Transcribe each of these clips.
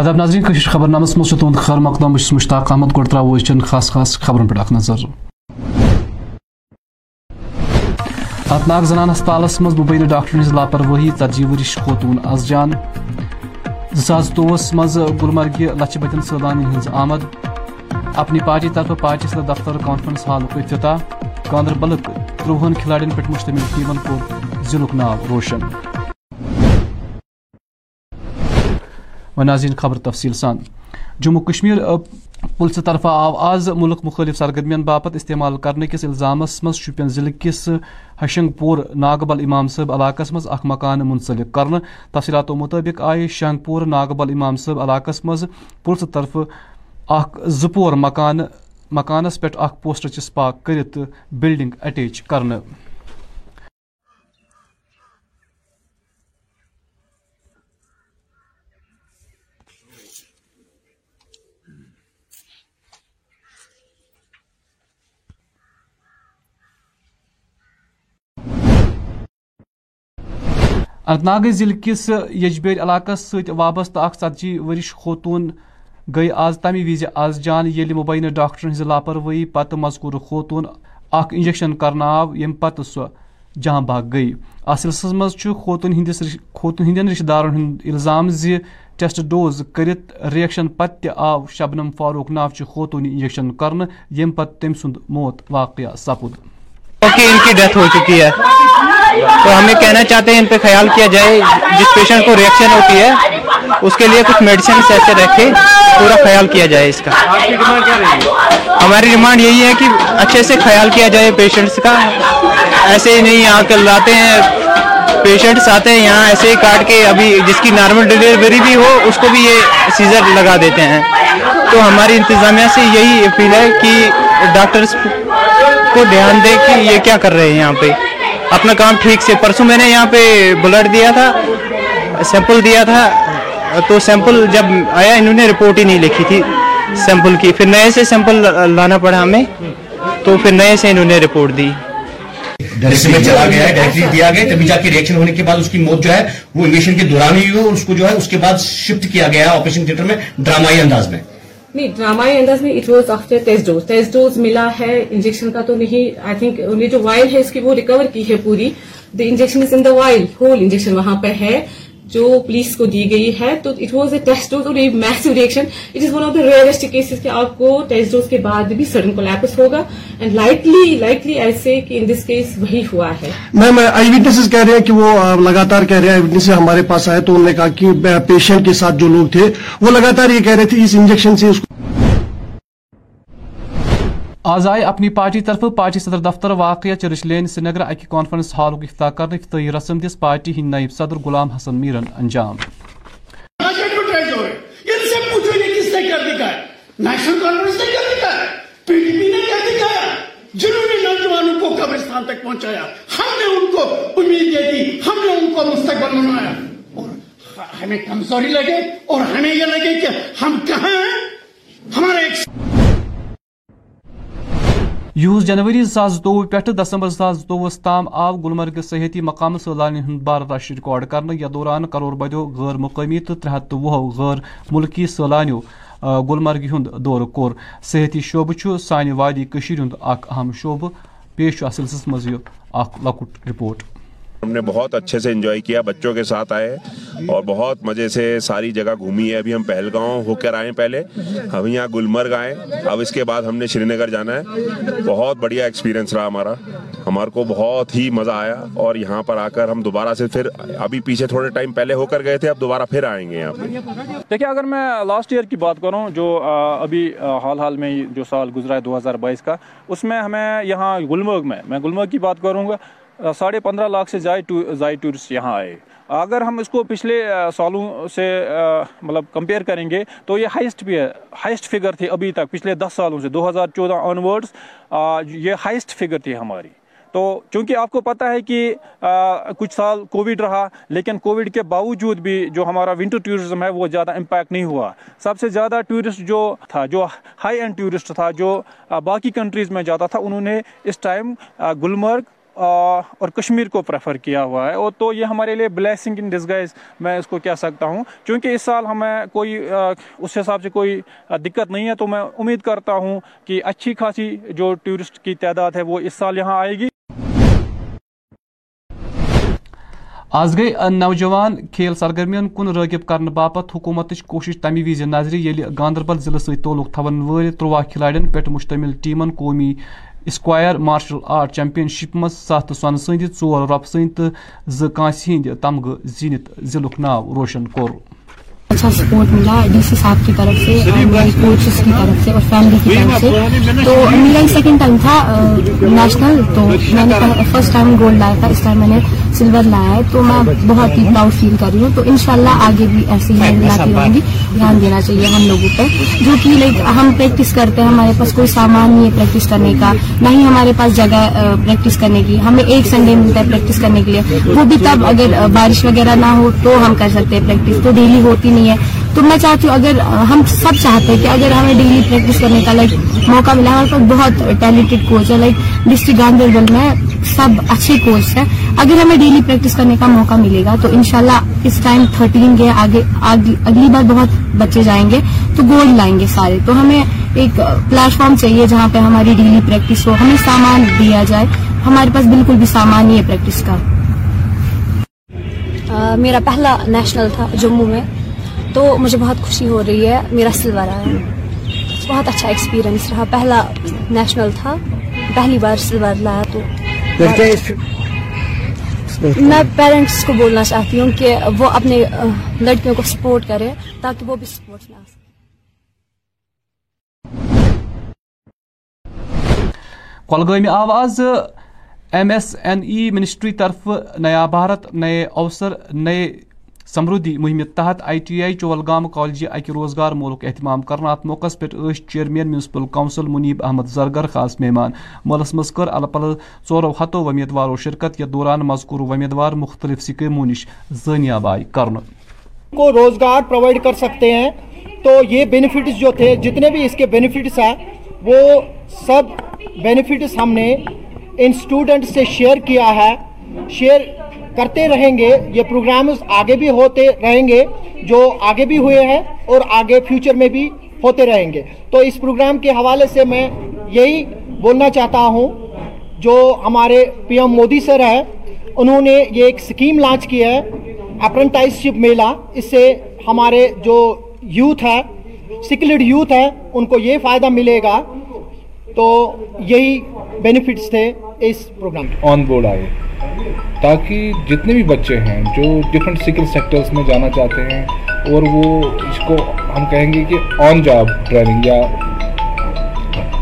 آداب ناظرین کشش خبر نامس مز تہد خیر مقدم بس مشتاق احمد گۄڈٕ ترٛاوو أزچن خاص خاص خبرن پٮ۪ٹھ اکھ نظر اتناگ زنان ہسپتالس مز مبینہ ڈاکٹرن ہٕنٛز لاپروٲہی ژتجی ؤرش خوتوٗن از جان زٕ ساس زٕتووُہس منٛز گلمرگہِ لچھِ بٔدین آمد اپنی پارٹی طرفہٕ پارٹی صدر دفتر کانفرنس ہالُک افتتاح گاندربلٕکۍ ترٛوہن کھلاڑین پٮ۪ٹھ مشتمل ٹیمن کوٚر ضلعُک ناو روشن و ناظرین خبر تفصیل سان۔ جموں کشمیر پُلسہٕ طرفہٕ آو آز مُلک مُختٔلِف سرگرمین باپتھ استعمال کرنہٕ کِس الزامس منٛز شُپین ضلعہٕ کِس ہشنگ پوٗر ناگبل امام صٲب علاقس منٛز اکھ مکان منسلک کرنہٕ تفصیلاتو مُطٲبق آیہِ شنگ پوٗر ناگبل امام صٲب علاقس منٛز پُلسہٕ طرفہٕ اکھ زٕ پور مکانہٕ مکانس پٮ۪ٹھ اکھ پوسٹر چسپاک کٔرِتھ بلڈنگ اٹیچ کرنہٕ۔ اننت ناگ ضلع کس یجبیر علاقس ست وابستہ اخ ژتجی ورش خوتون گئی آز تمہ وز آز جان ییٚلہِ مبینہ ڈاکٹرن ہٕنٛزِ لاپروٲہی پتہٕ مذکور خوتون اکھ انجیکشن کرنہٕ آو ییٚمہِ پتہٕ سۄ جہاں باغ گٔیہِ اتھ سلسلس منٛز چھُ خوتون ہندس خوتون ہندین رشتہٕ دارن ہُنٛد الزام زِ ٹیسٹ ڈوز کٔرِتھ رِیکشن پتہٕ تہِ آو شبنم فاروق ناوچہِ خوتوٗنہِ انجیکشن کرنہٕ ییٚمہِ پتہٕ تٔمۍ سُنٛد موت واقعہ سپُد ان کی ڈیتھ ہو چکی ہے تو ہمیں کہنا چاہتے ہیں ان پہ خیال کیا جائے جس پیشنٹ کو ریئیکشن ہوتی ہے اس کے لیے کچھ میڈیسن ایسے رکھے پورا خیال کیا جائے اس کا۔ ہماری ڈیمانڈ یہی ہے کہ اچھے سے خیال کیا جائے پیشنٹس کا۔ ایسے ہی نہیں آ کر لاتے ہیں پیشنٹس آتے ہیں یہاں ایسے ہی کاٹ کے ابھی جس کی نارمل ڈلیوری بھی ہو اس کو بھی یہ سیزر لگا دیتے ہیں۔ تو ہماری انتظامیہ سے یہی اپیل ہے کہ ڈاکٹرس کو دھیان دے کہ یہ کیا کر رہے ہیں یہاں پہ۔ اپنا کام ٹھیک سے، پرسوں میں نے یہاں پہ بلڈ دیا تھا سیمپل دیا تھا، تو سیمپل جب آیا، انہوں نے رپورٹ ہی نہیں لکھی تھی سیمپل کی۔ پھر نئے سے سیمپل لانا پڑا ہمیں، تو پھر نئے سے انہوں نے رپورٹ دی۔ میں چلا گیا ہے ڈائریکٹری دیا گیا تبھی جا کے ریئیکشن ہونے کے بعد اس کی موت جو ہے، وہ انجیکشن کے دوران ہی ہوئی اور اس کو جو ہے، اس کے بعد شفٹ کیا گیا ہے آپریشن تھیٹر میں، ڈرامائی انداز میں۔ نہیں ڈرامائی انداز میں it was after test dose test dose ملا ہے انجیکشن کا تو نہیں آئی تھنک انہیں جو وائل ہے اس کی وہ ریکور کی ہے پوری. The injection is in the vial whole injection وہاں پہ ہے۔ جو پولیس کو دی گئی ہے، تو it was a test dose اور massive reaction it is one of the rarest cases کہ آپ کو ٹیسٹ ڈوز کے بعد بھی سڈن کولیپس ہوگا. اینڈ لائٹلی لائٹلی ایسے کہ ان دس کیس وہی ہوا ہے۔ میم آئی وٹنسز کہہ رہے ہیں کہ وہ لگاتار کہہ رہے ہیں، آئی وٹنس ہمارے پاس آئے تو انہوں نے کہا کہ پیشنٹ کے ساتھ جو لوگ تھے، وہ لگاتار یہ کہہ رہے تھے اس انجیکشن سے اس کو آز آئے اپنی پارٹی طرف، پارٹی صدر دفتر واقعہ چرچ لین سری نگر اکہ کانفرنس ہالک افتتاح کرنے افتتاحی رسم دس پارٹی ہند نائب صدر غلام حسن میرن انجام۔ جنہوں نے نوجوانوں کو قبرستان تک پہنچایا۔ ہم نے ان کو امید دے دی ہم نے ان کو مستقبل بنایا۔ اور ہمیں کمزوری لگے اور ہمیں یہ لگے کہ ہم کہاں ہیں؟ ہمارا ایک یہس جنوری زاس زٕتووُہ پہ دسمبر زاس زٕتووُہس تام آو گلمرگ صحتی مقام سٲلانین ہُنٛد بار رش رِکارڈ کرنہٕ، یتھ دوران کرور بدیو غٲر مقٲمی تہٕ ترٛےٚ ہتھ تہٕ وُہو غٲر مُلکی سٲلانیو گلمرگہِ ہُنٛد دورٕ کوٚر۔ صحتی شعبہٕ چھُ سانہِ وادی کٔشیٖرِ ہُنٛد اکھ اہم شعبہٕ، پیش چھُ اتھ سلسلس منٛز یہِ اکھ لۄکُٹ رِپورٹ۔ ہم نے بہت اچھے سے انجوائے کیا، بچوں کے ساتھ آئے اور بہت مزے سے ساری جگہ گھومی ہے۔ ابھی ہم پہلگاؤں ہو کر آئے پہلے۔ ہم یہاں گلمرگ آئے۔ اب اس کے بعد ہم نے شری نگر جانا ہے۔ بہت بڑھیا ایکسپیرینس رہا ہمارا۔ ہمارے کو بہت ہی مزہ آیا اور یہاں پر آ کر ہم دوبارہ سے پھر ابھی پیچھے تھوڑے ٹائم پہلے ہو کر گئے تھے، اب دوبارہ پھر آئیں گے یہاں پہ۔ دیکھیے، اگر میں لاسٹ ایئر کی بات کروں، جو ابھی حال حال میں جو سال گزرا ہے دو ہزار بائیس کا، اس میں ہمیں یہاں گلمرگ میں میں گلمرگ کی بات کروں گا۔ ساڑھے پندرہ لاکھ سے زائد ٹورسٹ یہاں آئے۔ اگر ہم اس کو پچھلے سالوں سے مطلب کمپیئر کریں گے تو یہ ہائیسٹ بھی ہے۔ ہائیسٹ فگر تھی ابھی تک، پچھلے دس سالوں سے، دو ہزار چودہ آن ورڈس یہ ہائیسٹ فگر تھی ہماری۔ تو چونکہ آپ کو پتہ ہے کہ کچھ سال کووڈ رہا، لیکن کووڈ کے باوجود بھی جو ہمارا ونٹر ٹورزم ہے، وہ زیادہ امپیکٹ نہیں ہوا۔ سب سے زیادہ ٹورسٹ جو تھا، جو ہائی اینڈ ٹورسٹ تھا، جو باقی کنٹریز میں جاتا تھا، انہوں نے اس ٹائم گلمرگ اور کشمیر کو پریفر کیا ہوا ہے۔ اور تو یہ ہمارے لیے بلیسنگ ان ڈسگائز میں اس کو کہہ سکتا ہوں۔ کیونکہ اس سال ہمیں کوئی اس حساب سے کوئی دقت نہیں ہے، تو میں امید کرتا ہوں کہ اچھی خاصی جو ٹورسٹ کی تعداد ہے، وہ اس سال یہاں آئے گی۔ آز گئی نوجوان کھیل سرگرمین کن راغب کرنے باپت حکومت کوشش تمہ وز نظر یل گاندربل ضلع ست تعلق تھون ول ترواہ کھلاڑین پہ مشتمل ٹیمن قومی square martial art championship مز ست سون سند ژور رۄپہٕ سٕنٛدۍ تہٕ زٕ کٲنٛسہِ ہٕنٛدۍ تمغہٕ زیٖنِتھ ضلعُک ناو روشن کوٚر اچھا سپورٹ ملا ڈی سی صاحب کی طرف سے اور میرے کوچز کی طرف سے اور فیملی کی طرف سے تو میرا سیکنڈ ٹائم تھا نیشنل تو میں نے فرسٹ ٹائم گولڈ لایا تھا اس ٹائم میں نے سلور لایا ہے تو میں بہت ہی پراؤڈ فیل کر رہی ہوں۔ تو انشاءاللہ آگے بھی ایسی ہی لاتی رہوں گی۔ دھیان دینا چاہیے ہم لوگوں پہ۔ جو کہ لائک ہم پریکٹس کرتے ہیں ہمارے پاس کوئی سامان نہیں ہے پریکٹس کرنے کا۔ نہ ہی ہمارے پاس جگہ پریکٹس کرنے کی۔ ہمیں ایک سنڈے ملتا ہے پریکٹس کرنے کے لیے۔ وہ بھی تب اگر بارش وغیرہ نہ ہو تو ہم کر سکتے ہیں پریکٹس تو ڈیلی ہوتی نہیں ہے۔ تو میں چاہتی ہوں اگر ہم سب چاہتے ہیں کہ اگر ہمیں ڈیلی پریکٹس کرنے کا لائک موقع ملا ہمارے پاس بہت ٹیلنٹڈ کوچ ہے۔ لائک ڈسٹرکٹ گاندربل میں سب اچھے کوچ ہیں۔ اگر ہمیں ڈیلی پریکٹس کرنے کا موقع ملے گا تو انشاءاللہ اس ٹائم تھرٹین کے آگے اگلی بار بہت بچے جائیں گے تو گولڈ لائیں گے سارے۔ تو ہمیں ایک پلیٹ فارم چاہیے جہاں پہ ہماری ڈیلی پریکٹس ہو، ہمیں سامان دیا جائے۔ ہمارے پاس بالکل بھی سامان نہیں ہے پریکٹس کا۔ میرا پہلا نیشنل تھا جموں میں۔ تو مجھے بہت خوشی ہو رہی ہے۔ میرا سلور آیا۔ بہت اچھا ایکسپیرئنس رہا۔ پہلا نیشنل تھا۔ پہلی بار سلور لایا تو۔ میں پیرنٹس کو بولنا چاہتی ہوں کہ وہ اپنے لڑکیوں کو سپورٹ کرے تاکہ وہ بھی سپورٹس میں آ سکے کولگام آواز M S M E ministry طرف نیا بھارت نئے اوسر نئے سمردی مہم تحت آئی ٹی آئی چولگام کالجہ اکہ روزگار مولک اہتمام کرنا ات موقع پہ chairman municipal council Munib Ahmad Zargar خاص مہمان۔ ملس مز کر ال پل ژورو ہتو ومیدوارو شرکت یتھ دوران مذکور ومیدوار مختلف سکیموں نش زنیاب آئی کر کو روزگار پرووائڈ کر سکتے ہیں، تو یہ بینیفٹس جو تھے، جتنے بھی اس کے بینیفٹس ہیں، وہ سب بینیفٹس ہم نے ان اسٹوڈنٹ سے شیئر کیا ہے۔ شیئر کرتے رہیں گے، یہ پروگرامز آگے بھی ہوتے رہیں گے، جو آگے بھی ہوئے ہیں اور آگے فیوچر میں بھی ہوتے رہیں گے۔ تو اس پروگرام کے حوالے سے میں یہی بولنا چاہتا ہوں، جو ہمارے پی ایم مودی سر ہے انہوں نے یہ ایک سکیم لانچ کی ہے اپرنٹائز شپ میلہ۔ اس سے ہمارے جو یوتھ ہے سکلڈ یوتھ ہے ان کو یہ فائدہ ملے گا۔ تو یہی بینیفٹس تھے اس پروگرام آن بورڈ آئے تاکہ جتنے بھی بچے ہیں جو ڈفرینٹ سکل سیکٹرز میں جانا چاہتے ہیں اور وہ اس کو ہم کہیں گے کہ آن جاب ٹریننگ یا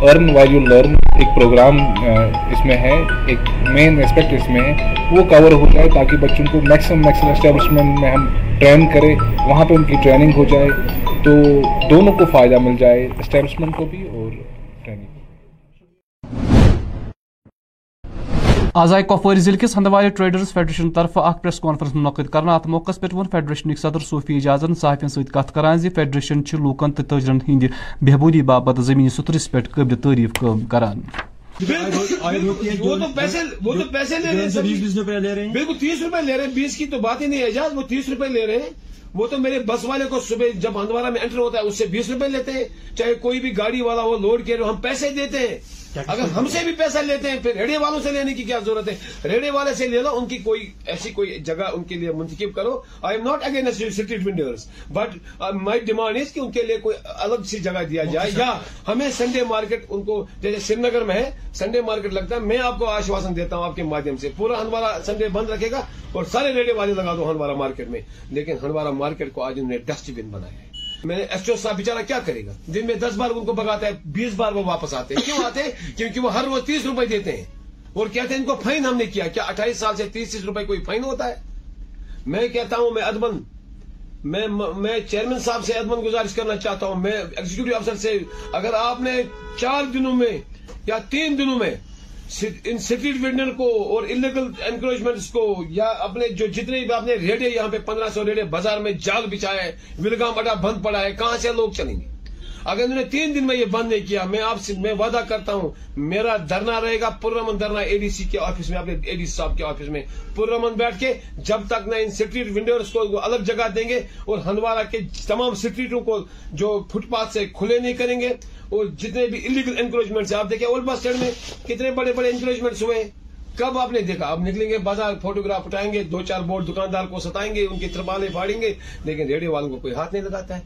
ارن وائی یو لرن ایک پروگرام اس میں ہے، ایک مین اسپیکٹ اس میں ہے، وہ کور ہو جائے تاکہ بچوں کو میکسیمم میکسیمم اسٹیبلشمنٹ میں ہم ٹرین کریں، وہاں پہ ان کی ٹریننگ ہو جائے، تو دونوں کو فائدہ مل جائے اسٹیبلشمنٹ کو بھی اور آز آئی کپوور ضلع کس ہندوارے ٹریڈرز فیڈریشن طرف اخ پریس کانفرنس منعقد کرنا ات موقع پہ ون فیڈریشنک صدر صوفی اجازن صحافین ست کت کران زی فیڈریشن لوکن تو تاجرن ہند بہبودی باپت زمینی سترس پہ قابل تعریف کام کران۔ وہ تو پیسے وہ تو پیسے لے رہے ہیں بالکل تیس روپے لے رہے ہیں۔ بیس کی تو بات ہی نہیں اعجاز وہ تیس روپے لے رہے ہیں۔ وہ تو میرے بس والے کو صبح جب ہندوارا میں انٹر ہوتا ہے، اس سے بیس روپے لیتے ہیں۔ چاہے کوئی بھی گاڑی والا ہو لوڈ کے ہم پیسے دیتے ہیں۔ اگر ہم سے بھی پیسہ لیتے ہیں پھر ریڑے والوں سے لینے کی کیا ضرورت ہے؟ ریڑے والے سے لے لو ان کی کوئی ایسی کوئی جگہ ان کے لیے منتخب کرو۔ I am not against street vendors but my demand is کہ ان کے لیے کوئی الگ سی جگہ دیا جائے۔ یا ہمیں سنڈے مارکیٹ ان کو جیسے سری نگر میں ہے سنڈے مارکیٹ لگتا ہے میں آپ کو آشواسن دیتا ہوں آپ کے مادھیم سے۔ پورا ہنوارا سنڈے بند رکھے گا اور سارے ریڑے والے لگا دو ہنوارا مارکیٹ میں۔ لیکن ہنوارا مارکیٹ کو آج انہوں نے ڈسٹ بن بنایا ہے۔ میں نے ایس صاحب بیچارہ کیا کرے گا؟ دن میں دس بار ان کو بگاتا ہے، بیس بار وہ واپس آتے ہیں۔ کیوں آتے ہیں؟ کیونکہ وہ ہر روز تیس روپے دیتے ہیں۔ اور کہتے ہیں ان کو فائن ہم نے کیا۔ کیا اٹھائیس سال سے تیس تیس روپے کوئی فائن ہوتا ہے؟ میں کہتا ہوں، میں ادمن میں میں چیئرمین صاحب سے ادمن گزارش کرنا چاہتا ہوں۔ میں ایگزیکٹو افسر سے، اگر آپ نے چار دنوں میں یا تین دنوں میں ان سٹریٹ وینڈر کو اور انلیگل انکروچمنٹس کو یا اپنے جو جتنے بھی اپنے ریڈے یہاں پہ پندرہ سو ریڈے بازار میں جال بچھائے ولگام اڈا بند پڑا ہے، کہاں سے لوگ چلیں گے؟ اگر انہوں نے تین دن میں یہ بند نہیں کیا، میں آپ سے میں وعدہ کرتا ہوں، میرا دھرنا رہے گا پرمن دھرنا اے ڈی سی کے آفس میں، اپنے اے ڈی سی صاحب کے آفس میں۔ پرمن بیٹھ کے جب تک نہ ان سٹریٹ ونڈوز کو الگ جگہ دیں گے اور ہندوارہ کے تمام سٹریٹوں کو جو فٹ پاتھ سے کھلے نہیں کریں گے اور جتنے بھی انکریجمنٹ سے آپ دیکھیں اولبا اسٹینڈ میں کتنے بڑے بڑے انکریجمنٹس ہوئے۔ کب آپ نے دیکھا؟ اب نکلیں گے بازار، فوٹوگراف اٹھائیں گے، دو چار بورڈ دکاندار کو ستائیں گے، ان کی تربالیں پھاڑیں گے، لیکن ریڈیو والوں کو کوئی ہاتھ نہیں لگاتا ہے۔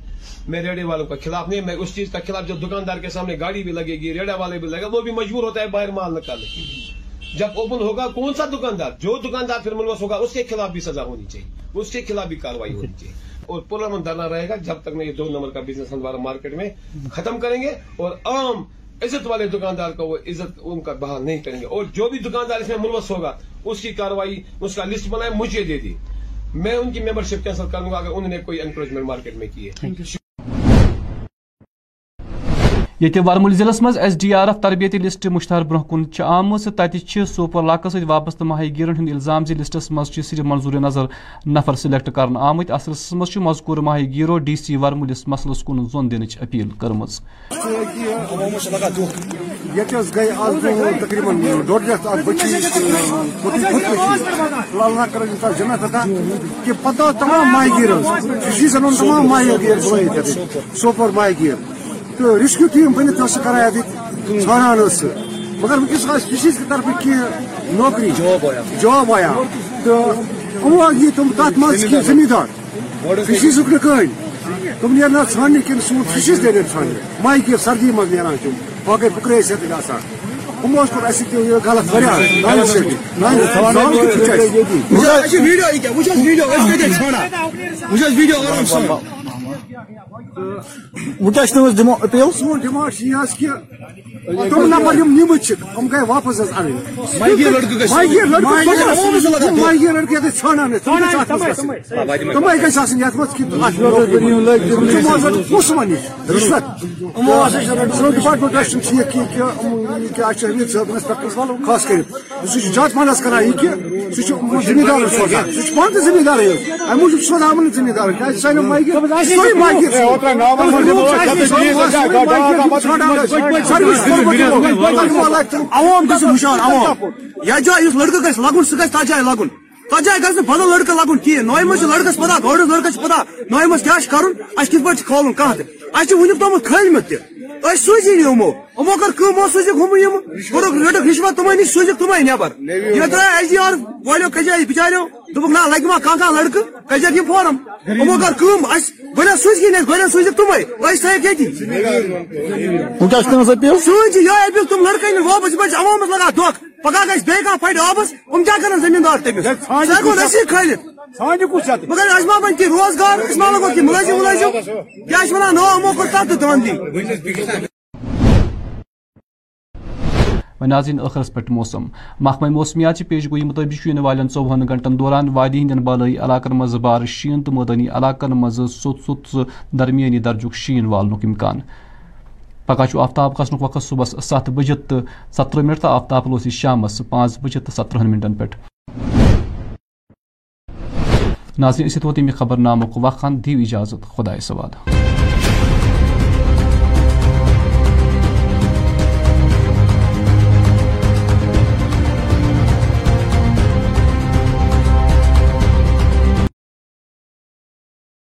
میں ریڈیو والوں کا خلاف نہیں، میں اس چیز کا خلاف جو دکاندار کے سامنے گاڑی بھی لگے گی ریڈا والے بھی لگے، وہ بھی مجبور ہوتا ہے باہر مال نکالنے کے جب اوپن ہوگا، کون سا دکاندار؟ جو دکاندار پھر ملوث ہوگا، اس کے خلاف بھی سزا ہونی چاہیے۔ اس کے خلاف بھی کاروائی ہونی چاہیے۔ اور پورا مندانہ رہے گا جب تک میں یہ دو نمبر کا بزنس ہمارا مارکیٹ میں ختم کریں گے اور عام عزت والے دکاندار کو وہ عزت ان کا بحال نہیں کریں گے۔ اور جو بھی دکاندار اس میں ملوث ہوگا، اس کی کاروائی، اس کا لسٹ بنائے، مجھے دے دی۔ میں ان کی ممبر شپ کینسل کروں گا اگر انہوں نے کوئی انکروچمنٹ مارکیٹ میں کی ہے۔ یہ ورمل ضلع مز ایس ڈی آر ایف تربیتی لسٹ مشتہر برہ کن آمت تت سوپور علاقہ ست وابستہ ماہی گیرن ہند الزام زی لسٹس مز صرف منظور نظر نفر سلیکٹ کرن آمت اس لسٹس مز مذکور ماہی گیرو ڈی سی ورملس مسلس کن زون دن اپیل کرم پتہ تمام ماہی گیر۔ تمام ماہی گیر سوپور ماہی گیر۔ Решкютин быны тоже караявит сананусы. مگر ونکس آسہِ ڈِشِز کہِ طرفہٕ کینٛہہ نوکری جاب آیا تہٕ یِمو یی تِم تَتھ منٛز کینٛہہ زٔمیٖندار فِشیٖزُک نہٕ کٕہٕنۍ تِم نیرن اَتھ ژھانٛڈنہِ کِنۍ سون فِشِز نیرن ژھانٛڈنہِ مایہِ کہِ سردی منٛز نیران تِم باقٕے بُکرٲے سۭتۍ گژھان یِمو حظ کوٚر اَسہِ تہِ غلط واریاہ نانہِ سۭتۍ نانہِ وٕچھ حظ ویٖڈیو وٕچھ حظ ویٖڈیو آرام سان وٕنکیٚس چھِ تُہٕنٛز ڈِمانٛڈ ڈِمانٛڈ چھِ یہِ حظ کہِ تم نفر یم نمت تم گئے واپس حض اڑ مہنگی لڑکہ ڈپارٹمنٹ رشن ٹھیک کیا صٲب انسپیکٹرس خاص کر زیادہ جات کر کران یہ زمیندار سہ سہ پانچ امہ موجود سوزان ہم ذمہ دار کیا سانو عوام گھس وشان عوام یا جائے اس لڑکہ گھس لگن سہ گھس جائے لگن تتھ جائے گھس بدل لڑکہ لگن کہین نوے مز لڑکس پتہ بڑس لڑکس پتہ نوے مز کیا کرن اس کت پٲٹھۍ کھولن کانٛہہ تہِ اَسہِ چھِ وٕنیُک تامَتھ کھٲلمٕتۍ تہِ أسۍ سوٗزی نہٕ یِمو یِمو کٔر کٲم یِمو سوٗزِکھ ہُم یِم کوٚرُکھ رٔٹِکھ رِشوت تِمَے نِش سوٗزِکھ تِمَے دوپک نا لگہ ما کان کان لڑکہ کجر یہ فورم امو کر کم اس گویا سوز گین اس گویا سوز تم اس تھے کیتی وہ کیا تم سے پیو سوز یہ ایل تم لڑکہ نے واپس بچ عوام لگا دوک پگا گس بے کا پھٹ آبس ام کیا کرن زمیندار تم سگو نسی کھلت سانجہ کچھ ات مگر اسما بن کی روزگار اسما لگو کی ملازم ملازم کیا اس ونا نو امو کر تو دی و ناظرین ٲخرس پٮ۪ٹھ موسم۔ محکمہ موسمیات چہِ پیش گویی مُطٲبِق چھُ یِنہٕ والٮ۪ن ژۄوُہن گنٛٹن دوران وادی ہِنٛدٮ۪ن بالٲیی علاقن منٛز بارش شیٖن تہٕ مٲدٲنی علاقن منٛز سوٚت سوٚت سُہ درمیٲنی درجُک شیٖن والنُک اِمکان۔ پگہہ چھُ آفتاب کھسنُک وقت صبحس سَتھ بجہِ تہٕ سَتترٕہ مِنٹ تہٕ آفتاب لوسی یہِ شامس پانٛژھ بجہِ تہٕ سَتترٕہن مِنٹن پٮ۪ٹھ ناظرین أسۍ ووت ییٚمہِ خبر نامُک وق دِیِو اِجازت خۄدایہِ سوال